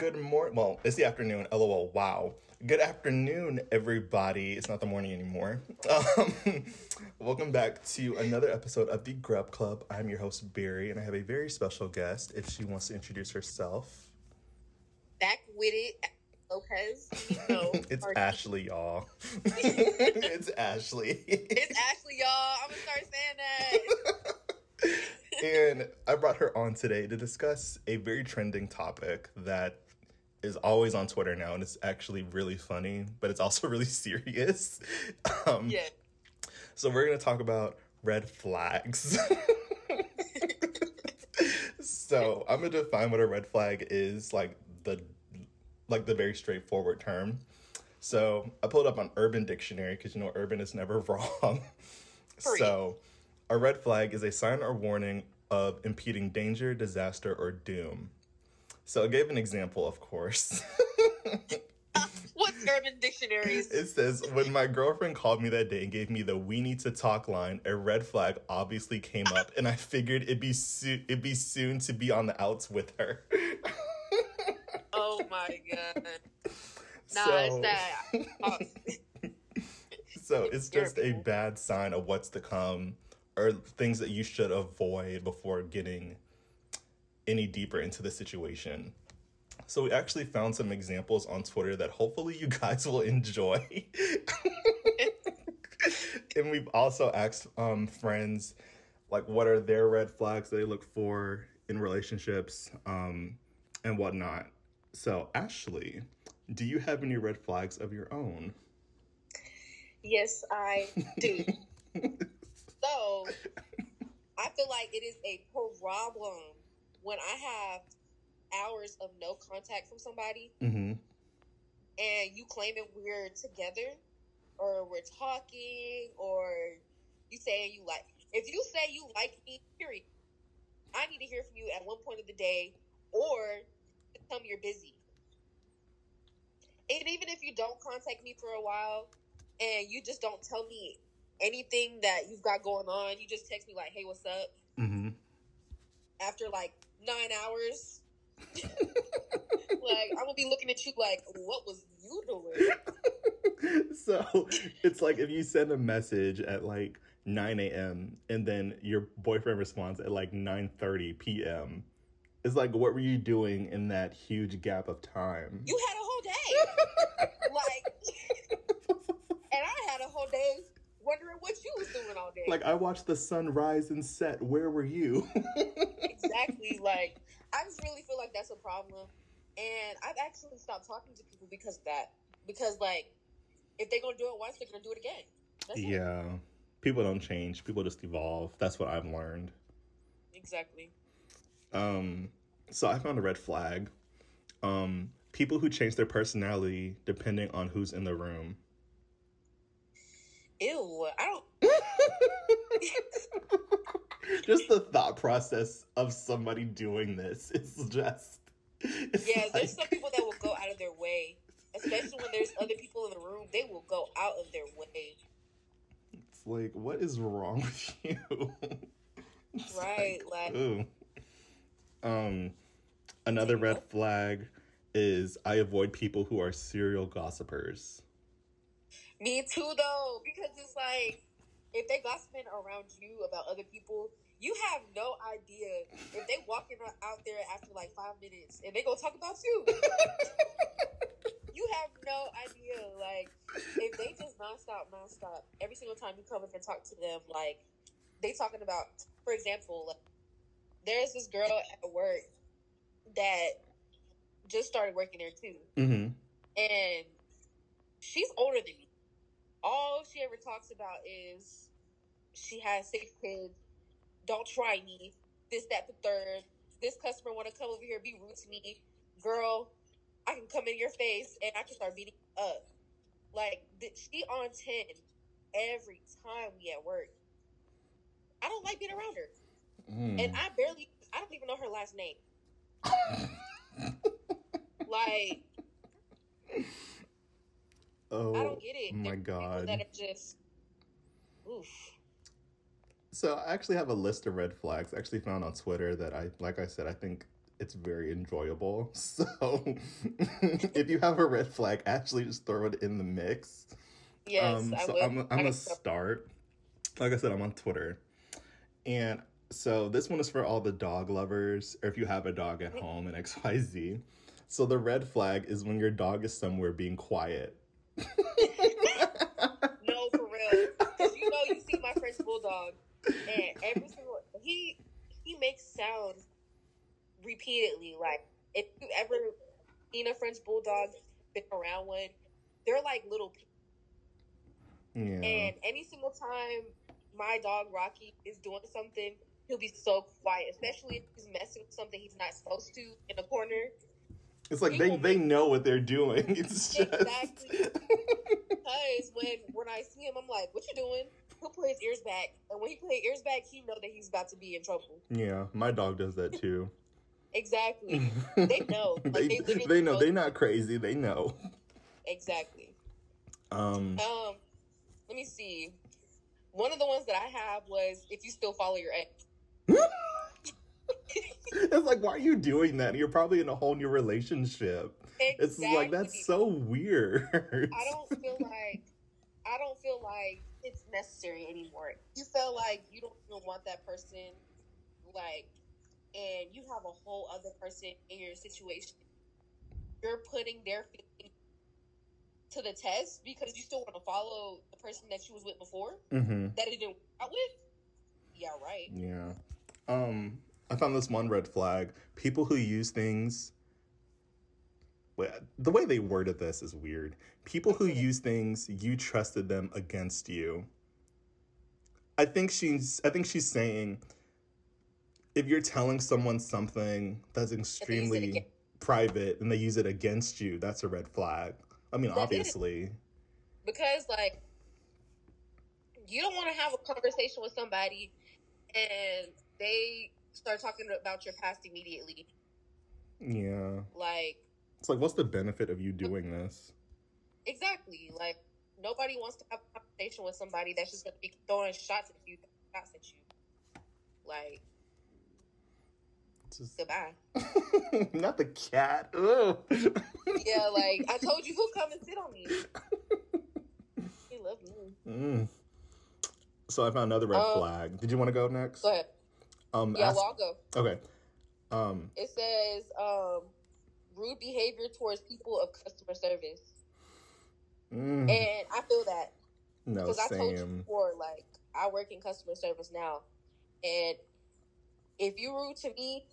Good morning. Well, it's the afternoon. LOL. Wow. Good afternoon, everybody. It's not the morning anymore. Um, welcome back to another episode of the Grub Club. I'm your host, Barry, and I have a very special guest if she wants to introduce herself. Back with it, Lopez. You know, It's Ashley, y'all. it's Ashley. It's Ashley, y'all. I'm gonna start saying that. and I brought her on today to discuss a very trending topic that is always on Twitter now, and it's actually really funny, but it's also really serious. Um, yeah. So we're gonna talk about red flags. so I'm gonna define what a red flag is, like the like the very straightforward term. So I pulled up on Urban Dictionary because you know Urban is never wrong. so a red flag is a sign or warning of impeding danger, disaster, or doom. So I gave an example, of course. Uh, what's Urban Dictionaries? It says, when my girlfriend called me that day and gave me the "we need to talk" line, a red flag obviously came up, and I figured it'd be it'd be soon to be on the outs with her. Oh my god. Nah, So- it's that. Uh, oh, So it's just a bad sign of what's to come, or things that you should avoid before getting any deeper into the situation. So we actually found some examples on Twitter that hopefully you guys will enjoy. and we've also asked um, friends like what are their red flags they look for in relationships um, and whatnot. So Ashley, do you have any red flags of your own? yes, I do. so I feel like it is a problem when I have hours of no contact from somebody Mm-hmm. and you claiming we're together or we're talking or you saying you like if you say you like me period i need to hear from you at one point of the day or tell me you're busy and even if you don't contact me for a while and you just don't tell me anything that you've got going on you just text me like hey what's up. After like nine hours like i'm gonna be looking at you like what was you doing so it's like if you send a message at like 9 a.m. and then your boyfriend responds at like 9:30 p.m. It's like what were you doing in that huge gap of time? You had a whole day. like, and I had a whole day wondering what you was doing all day. Like I watched the sun rise and set. Where were you? exactly. Like, I just really feel like that's a problem. And I've actually stopped talking to people because of that. Because, like, if they're going to do it once, they're going to do it again. That's it. yeah. People don't change. People just evolve. That's what I've learned. Exactly. Um, so I found a red flag. Um, people who change their personality depending on who's in the room. Ew. I don't. just the thought process of somebody doing this is just Yeah, there's some people that will go out of their way. Especially when there's other people in the room, they will go out of their way. it's like what is wrong with you Right, like- ooh. um another red flag is i avoid people who are serial gossipers Me too, though, because it's like if they gossiping around you about other people, you have no idea if they walking out there after like five minutes and they gonna talk about you. you have no idea. Like if they just nonstop, nonstop, every single time you come up and talk to them, like they talking about, for example, like there's this girl at work that just started working there too mm-hmm and she's older than me. All she ever talks about is she has six kids. Don't try me. This, that, the third. This customer want to come over here be rude to me. Girl, I can come in your face and I can start beating you up. Like th- she on ten every time we at work. I don't like being around her, Mm. and I barely. I don't even know her last name. like oh I don't get it. my god that are just oof. So I actually have a list of red flags I actually found on Twitter that I like I said I think it's very enjoyable. So if you have a red flag, actually just throw it in the mix. Yes, um, I so will. I'm, I'm I gonna start. Like I said, I'm on Twitter, and so this one is for all the dog lovers, or if you have a dog at home and X Y Z. So the red flag is when your dog is somewhere being quiet. No, for real. Because you know, you see my French bulldog, and every single he he makes sounds repeatedly. Like if you ever seen a French bulldog, been around one, they're like little. Yeah. And any single time my dog Rocky is doing something, he'll be so quiet. Especially if he's messing with something he's not supposed to in a corner. It's like they, they know what they're doing. It's just Exactly. Because when when I see him, I'm like, "What you doing?" He'll put his ears back, and when he put his ears back, he know that he's about to be in trouble. Yeah, my dog does that too. Exactly. They know. Like, they, they they know know. they're not crazy. They know. Exactly. Um, Um, let me see. One of the ones that I have was if you still follow your ex. it's like, why are you doing that? You're probably in a whole new relationship. It's like that's so weird. I don't feel like I don't feel like it's necessary anymore. You feel like you don't even want that person, like, and you have a whole other person in your situation. You're putting their feelings to the test because you still want to follow the person that you was with before mm-hmm. that it didn't work out with. Yeah, right. Yeah. Um, I found this one red flag. People who use things. The way they worded this is weird. People who use things you trusted them against you. I think she's. I think she's saying, if you're telling someone something that's extremely again- private and they use it against you, that's a red flag. I mean, is. obviously. because like you don't want to have a conversation with somebody and they start talking about your past immediately Yeah. like It's like, what's the benefit of you doing this? exactly like nobody wants to have a conversation with somebody that's just going to be throwing shots at you shots at you like just- goodbye Not the cat. Ugh. yeah like i told you he'll come and sit on me he loves me Mm. So I found another red Um, flag. Did you want to go next? go ahead Um, yeah ask- well i'll go. Okay. Um, it says um rude behavior towards people of customer service. Mm, And I feel that. No, because I told you before, like I work in customer service now, and if you rude to me,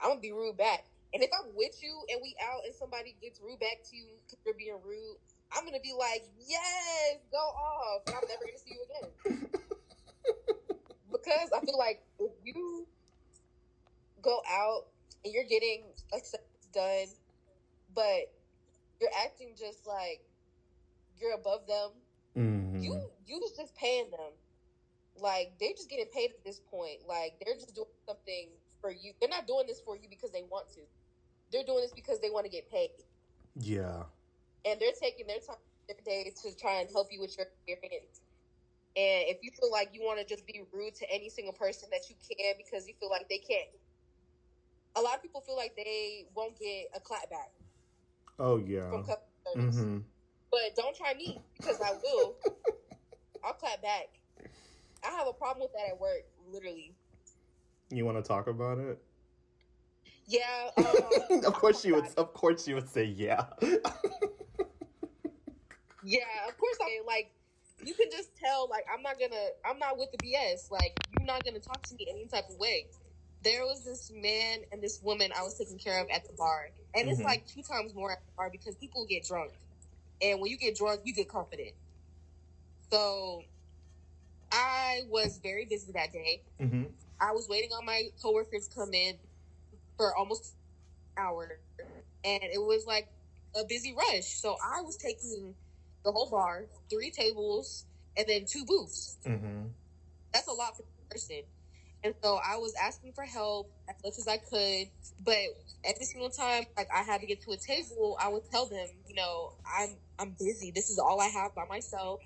I'm gonna be rude back. And if I'm with you and we out and somebody gets rude back to you because you're being rude, I'm gonna be like, yes, go off, and I'm never gonna see you again. because I feel like if you go out and you're getting like done, but you're acting just like you're above them Mhm. you you was just paying them. Like they're just getting paid at this point. Like they're just doing something for you. They're not doing this for you because they want to. They're doing this because they want to get paid. Yeah. And they're taking their time their day to try and help you with your experience. And if you feel like you want to just be rude to any single person that you can because you feel like they can't a lot of people feel like they won't get a clap back Oh yeah. from customer service. hmm But don't try me because I will. I'll clap back. I have a problem with that at work, literally. You want to talk about it? Yeah. Um, of course she would. Of course she would say yeah. Yeah, of course I like. You can just tell, like, I'm not gonna, I'm not with the BS. Like, you're not gonna talk to me any type of way. There was this man and this woman I was taking care of at the bar, and it's Mhm. like two times more at the bar because people get drunk, and when you get drunk, you get confident. So, I was very busy that day. hmm I was waiting on my coworkers to come in for almost an hour, and it was like a busy rush. So I was taking the whole bar, three tables, and then two booths. hmm That's a lot for a person. And so I was asking for help as much as I could, but every single time like I had to get to a table, I would tell them, you know, I'm I'm busy. This is all I have by myself.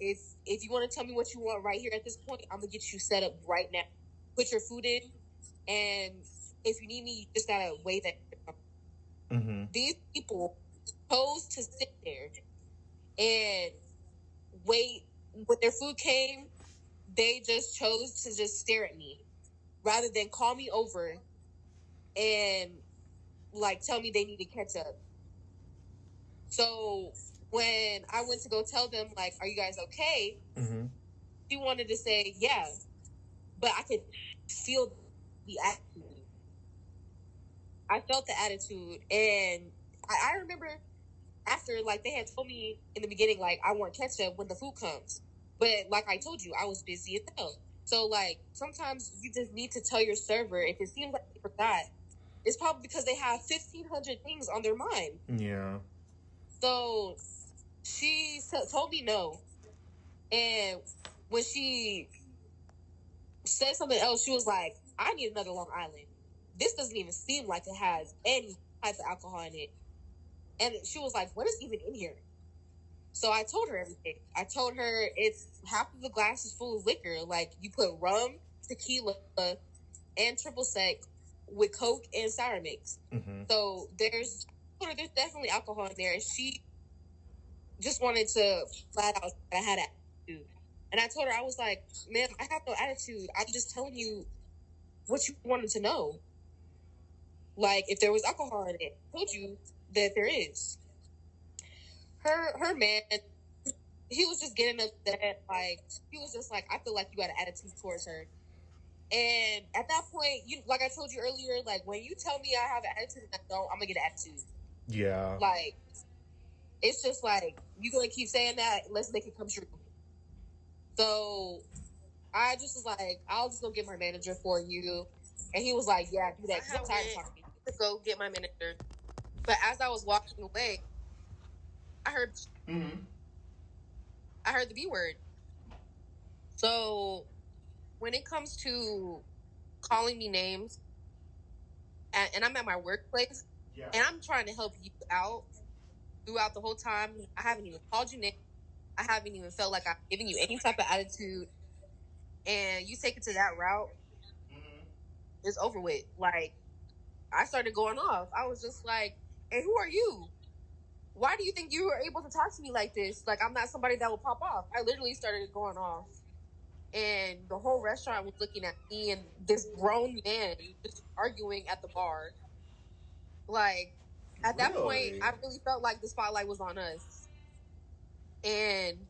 If if you want to tell me what you want right here at this point, I'm gonna get you set up right now. Put your food in, and if you need me, you just gotta wait that. Mm-hmm. These people chose to sit there and wait. When their food came, they just chose to just stare at me rather than call me over and like tell me they need to catch up So when I went to go tell them like, "Are you guys okay?" Mm-hmm. She wanted to say, "Yeah," but I could feel the attitude. I felt the attitude, and I, I remember after like they had told me in the beginning like I want ketchup when the food comes, but like I told you, I was busy as hell. So like sometimes you just need to tell your server if it seems like they forgot. It's probably because they have fifteen hundred things on their mind. Yeah. So she told me no, and when she said something else, she was like, "I need another Long Island. This doesn't even seem like it has any type of alcohol in it." And she was like, "What is even in here?" So I told her everything. I told her it's half of the glass is full of liquor. Like you put rum, tequila, and triple sec with Coke and sour mix. Mm-hmm. So there's I told her there's definitely alcohol in there, and she just wanted to flat out that I had attitude. And I told her I was like, "Man, I have no attitude. I'm just telling you what you wanted to know. Like if there was alcohol in it, I told you that there is." Her her man, he was just getting upset. Like he was just like, "I feel like you got an attitude towards her." And at that point, you like I told you earlier, like when you tell me I have an attitude and I don't, I'm gonna get an attitude. Yeah. Like it's just like you're gonna keep saying that, let's make it come true. So I just was like, I'll just go get my manager for you. And he was like, Yeah, do that. 'cause I'm tired of talking. Let's go get my manager. But as I was walking away, I heard Mm-hmm. I heard the B word. So when it comes to calling me names, and, and I'm at my workplace, Yeah. and I'm trying to help you out throughout the whole time, I haven't even called you name. I haven't even felt like I'm giving you any type of attitude, and you take it to that route, Mm-hmm. it's over with. Like, I started going off. I was just like, "And who are you? Why do you think you were able to talk to me like this? Like, I'm not somebody that will pop off." I literally started going off, and the whole restaurant was looking at me and this grown man just arguing at the bar. Like, at that Really? point, I really felt like the spotlight was on us, and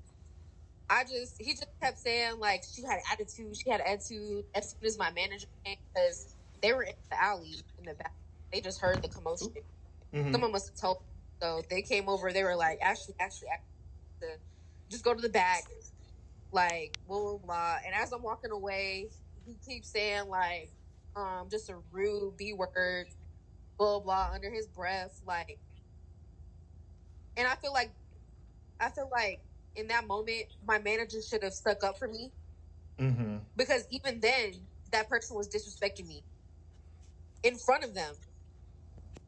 I just he just kept saying like she had attitude, she had attitude. As soon as my manager came, because they were in the alley in the back, they just heard the commotion. Mm-hmm. Someone must have told. them. So they came over. They were like, actually, actually, Ashley, just go to the back, like blah blah blah. And as I'm walking away, he keeps saying like, um, just a rude b word, blah blah, under his breath, like. And I feel like, I feel like in that moment, my manager should have stuck up for me Mm-hmm. because even then, that person was disrespecting me in front of them,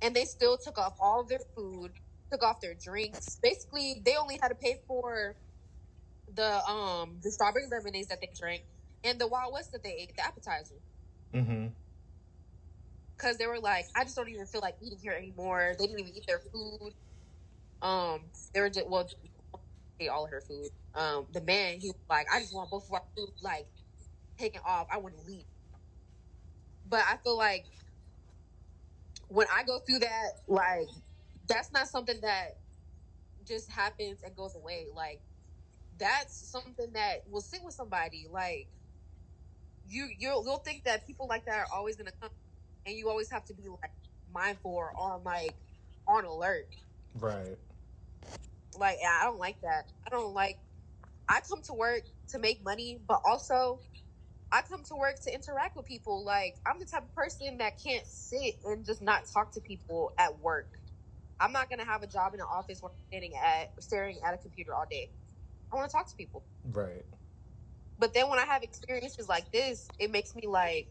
and they still took off all of their food, took off their drinks. Basically, they only had to pay for the um the strawberry lemonades that they drank and the Wild West that they ate, the appetizer. Mm-hmm. Because they were like, I just don't even feel like eating here anymore. They didn't even eat their food. Um, they were just well, ate all of her food. Um, the man he was like, I just want both of our food like taken off. I want to leave. But I feel like when I go through that, like that's not something that just happens and goes away. Like that's something that will sit with somebody. Like you, you'll, you'll think that people like that are always gonna come, and you always have to be like mindful or on like on alert. Right. Like I don't like that. I don't like. I come to work to make money, but also I come to work to interact with people. Like I'm the type of person that can't sit and just not talk to people at work. I'm not gonna have a job in an office where I'm standing at staring at a computer all day. I want to talk to people. Right. But then when I have experiences like this, it makes me like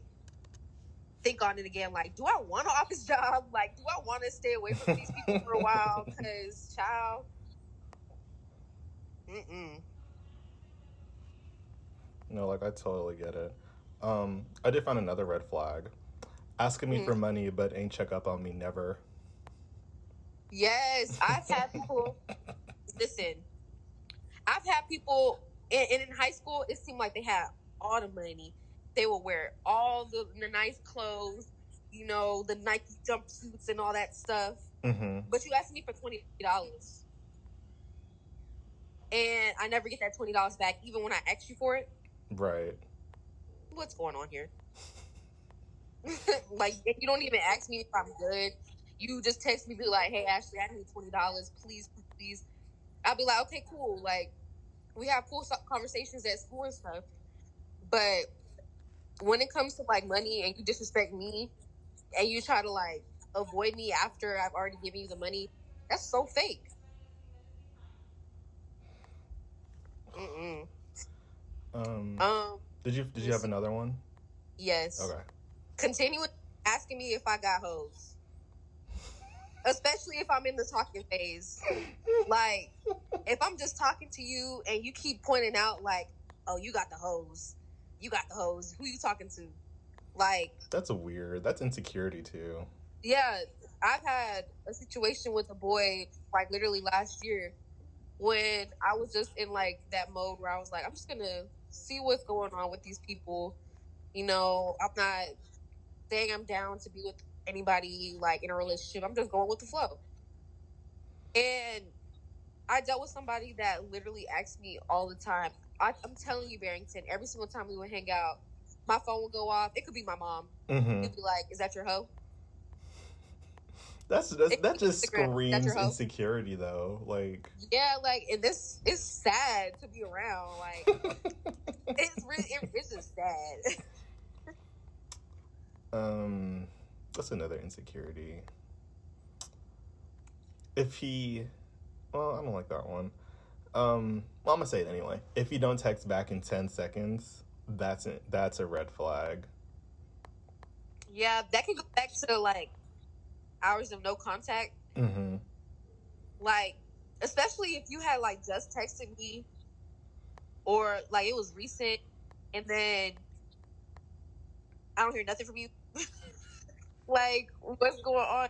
think on it again. Like, do I want an office job? Like, do I want to stay away from these people for a while? Because, child, mm-mm. No, like I totally get it. Um, I did find another red flag. Asking me Mhm. for money, but ain't check up on me never. Yes, I've had people. listen, I've had people, and, and in high school, it seemed like they had all the money. They would wear all the, the nice clothes, you know, the Nike jumpsuits and all that stuff. Mm-hmm. But you asked me for twenty dollars, and I never get that twenty dollars back, even when I ask you for it. Right. What's going on here? like, you don't even ask me if I'm good. You just text me, be like, "Hey, Ashley, I need twenty dollars, please, please, please." I'll be like, "Okay, cool." Like, we have cool conversations at school and stuff, but when it comes to like money and you disrespect me, and you try to like avoid me after I've already given you the money, that's so fake. Mm-mm. Um, Um. did you did you have another one? Yes. Okay. continue asking me if I got hoes. Especially if I'm in the talking phase. Like, if I'm just talking to you and you keep pointing out, like, oh, you got the hose. You got the hose. Who you talking to? Like, That's a weird. That's insecurity too. yeah, I've had a situation with a boy, like, literally last year when I was just in, like, that mode where I was like, I'm just gonna see what's going on with these people. You know, I'm not saying I'm down to be with anybody like in a relationship. I'm just going with the flow. And I dealt with somebody that literally asked me all the time. I, I'm telling you, Barrington, every single time we would hang out, my phone would go off. It could be my mom. Mm-hmm. She'd be like, "Is that your hoe?" That's, that's that just Instagram, screams insecurity though. Like, Yeah, like, and this is sad to be around. Like, it's really, it, it's just sad. um, what's another insecurity? If he, well, I don't like that one. Um, well, I'm gonna say it anyway. If you don't text back in ten seconds, that's it. That's a red flag. yeah, that can go back to like hours of no contact. Mm-hmm. like especially if you had like just texted me or like it was recent and then I don't hear nothing from you. like what's going on?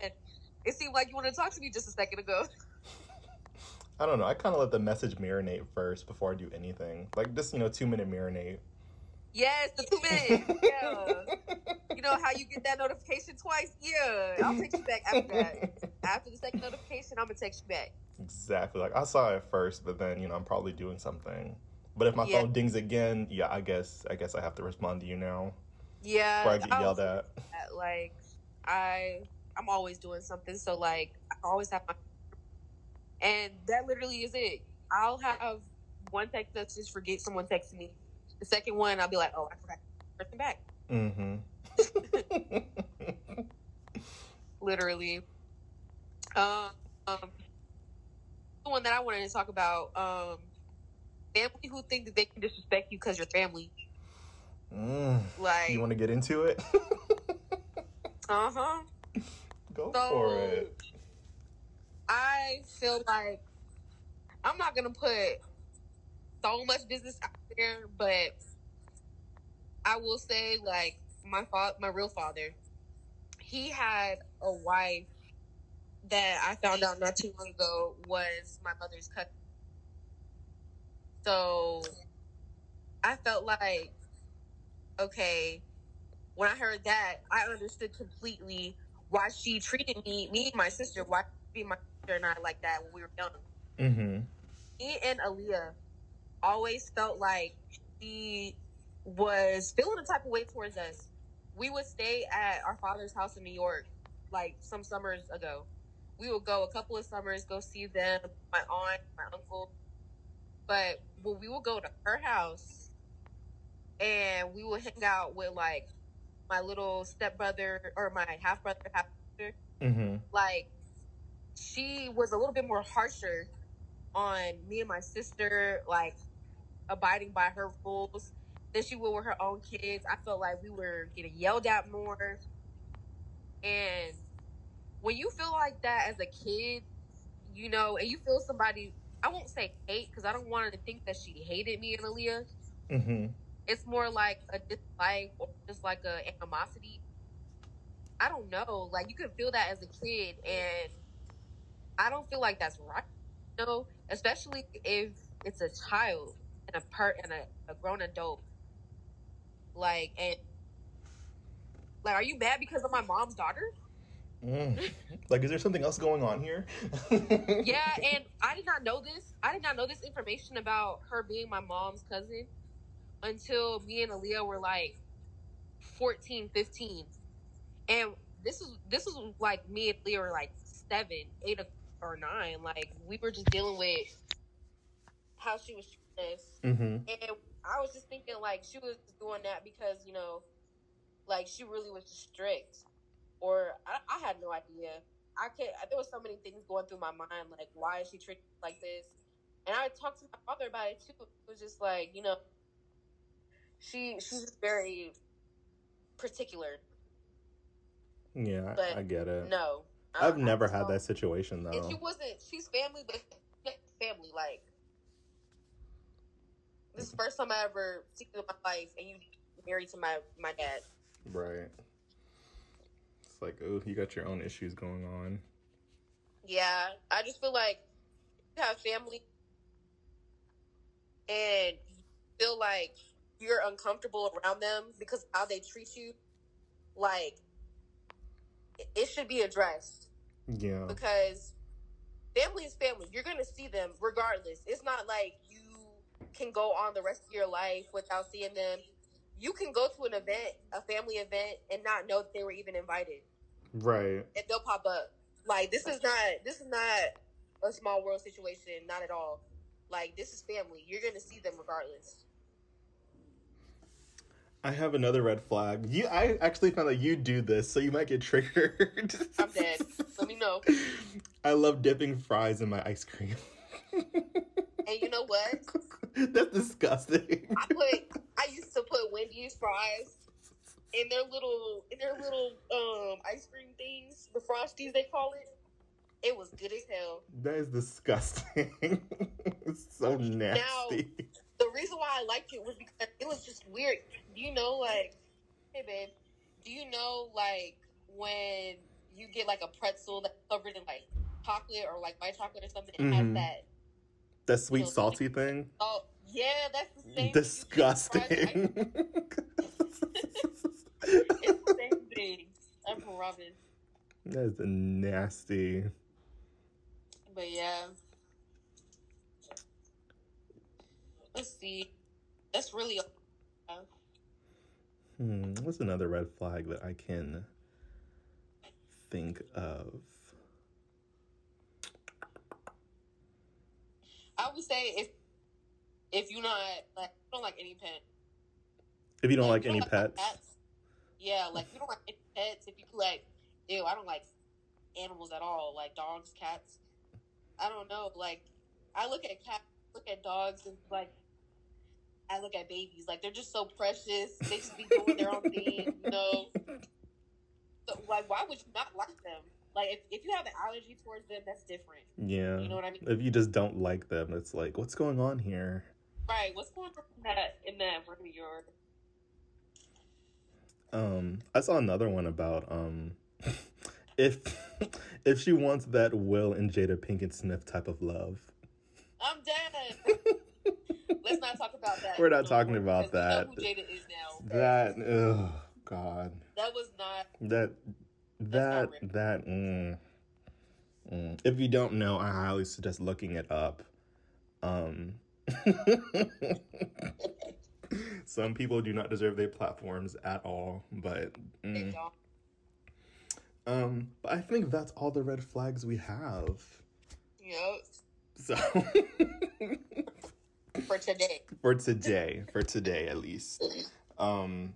It seemed like you wanted to talk to me just a second ago. I don't know. I kind of let the message marinate first before I do anything. Like just you know, two minute marinate. Yes, the two minutes. Yeah. How you get that notification twice? Yeah. I'll text you back after that. After the second notification, I'm gonna text you back. Exactly. Like I saw it first, but then you know I'm probably doing something. But if my Yeah. phone dings again, yeah, I guess I guess I have to respond to you now Yeah. before I get I yelled at. that, like I I'm always doing something, so like I always have my and that literally is it. I'll have one text message forget someone texting me. The second one I'll be like, oh I forgot person back. Mm-hmm. Literally. Um, um the one that I wanted to talk about, um family who think that they can disrespect you because you're family. mm. Like You want to get into it? uh-huh. Go So for it. I feel like I'm not gonna put so much business out there, but I will say like my fa- my real father, he had a wife that I found out not too long ago was my mother's cousin. So I felt like okay, when I heard that, I understood completely why she treated me, me and my sister, why she treated my sister and I like that when we were young. Mm-hmm. Me and Aaliyah always felt like she was feeling a type of way towards us. We would stay at our father's house in New York, like some summers ago. We would go a couple of summers, go see them, my aunt, my uncle. But when we would go to her house and we would hang out with like my little stepbrother or my half brother, half sister, Mm-hmm. like she was a little bit more harsher on me and my sister, like abiding by her rules than she would with her own kids. I felt like we were getting yelled at more. And when you feel like that as a kid, you know, and you feel somebody, I won't say hate because I don't want her to think that she hated me and Aaliyah. Mm-hmm. It's more like a dislike or just like a animosity. I don't know. Like you can feel that as a kid, and I don't feel like that's right. You know, especially if it's a child and a part and a, a grown adult. Like and like, are you mad because of my mom's daughter? Mm. Like, is there something else going on here? yeah, and I did not know this. I did not know this information about her being my mom's cousin until me and Aaliyah were like 14, 15. And this is this was like me and Leah were like seven, eight or nine. Like we were just dealing with how she was treating us. mm-hmm. And I was just thinking like she was doing that because, you know, like she really was strict. Or I, I had no idea. I could there was so many things going through my mind, like why is she treated like this? And I talked to my father about it too. It was just like, you know, she she's very particular. Yeah, But I get it. No. I've I- never had that situation And she wasn't she's family but family, like this is the first time I ever seen you in my life and you married to my my dad. Right. It's like, oh, you got your own issues going on. Yeah, I just feel like you have family and you feel like you're uncomfortable around them because how they treat you. Like, it- should be addressed Yeah. because family is family. You're going to see them regardless. It's not like can go on the rest of your life without seeing them. You can go to an event, a family event, and not know that they were even invited Right. and they'll pop up. Like this is not this is not a small world situation, not at all. Like this is family. You're gonna see them regardless. I have another red flag. You, I actually found that you do this, so you might get triggered. I'm dead. Let me know. I love dipping fries in my ice cream. And you know what? That's disgusting. I put I used to put Wendy's fries in their little in their little um ice cream things, the frosties they call it. It was good as hell. That is disgusting. it's so nasty. Now, The reason why I liked it was because it was just weird. You know like hey babe, do you know like when you get like a pretzel that's covered in like chocolate or like white chocolate or something, it has Mhm. that that sweet salty thing. oh yeah, that's the same Disgusting. It's the same thing. I'm from that is nasty. But yeah. Let's see. That's really Hmm, what's another red flag that I can think of? I would say if if you're not like you don't like any pet. If you don't like you any pets, cats, Yeah, like you don't like any pets. If you like, ew, I don't like animals at all. Like dogs, cats. I don't know. Like I look at cats, look at dogs, and like I look at babies. Like they're just so precious. They should be doing their own thing, you know. So, like, why would you not like them? Like, if, if you have an allergy towards them, that's different. yeah. You know what I mean? If you just don't like them, it's like, what's going on here? Right. What's going on in that in that room of yours? Um, I saw another one about um, if if she wants that Will and Jada Pinkett Smith type of love. I'm dead. Let's not talk about that. We're not no talking more, about that. Jada is now. That oh god, That was not. that that that. Mm, mm. If you don't know, I highly suggest looking it up. Um. Some people do not deserve their platforms at all, but mm. um, but I think that's all the red flags we have. Yep. So For today. for today, for today at least. Um,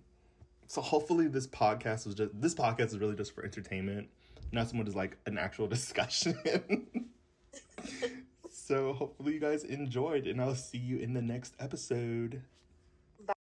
so hopefully this podcast was just this podcast is really just for entertainment, not so much as like an actual discussion. so hopefully you guys enjoyed, and I'll see you in the next episode.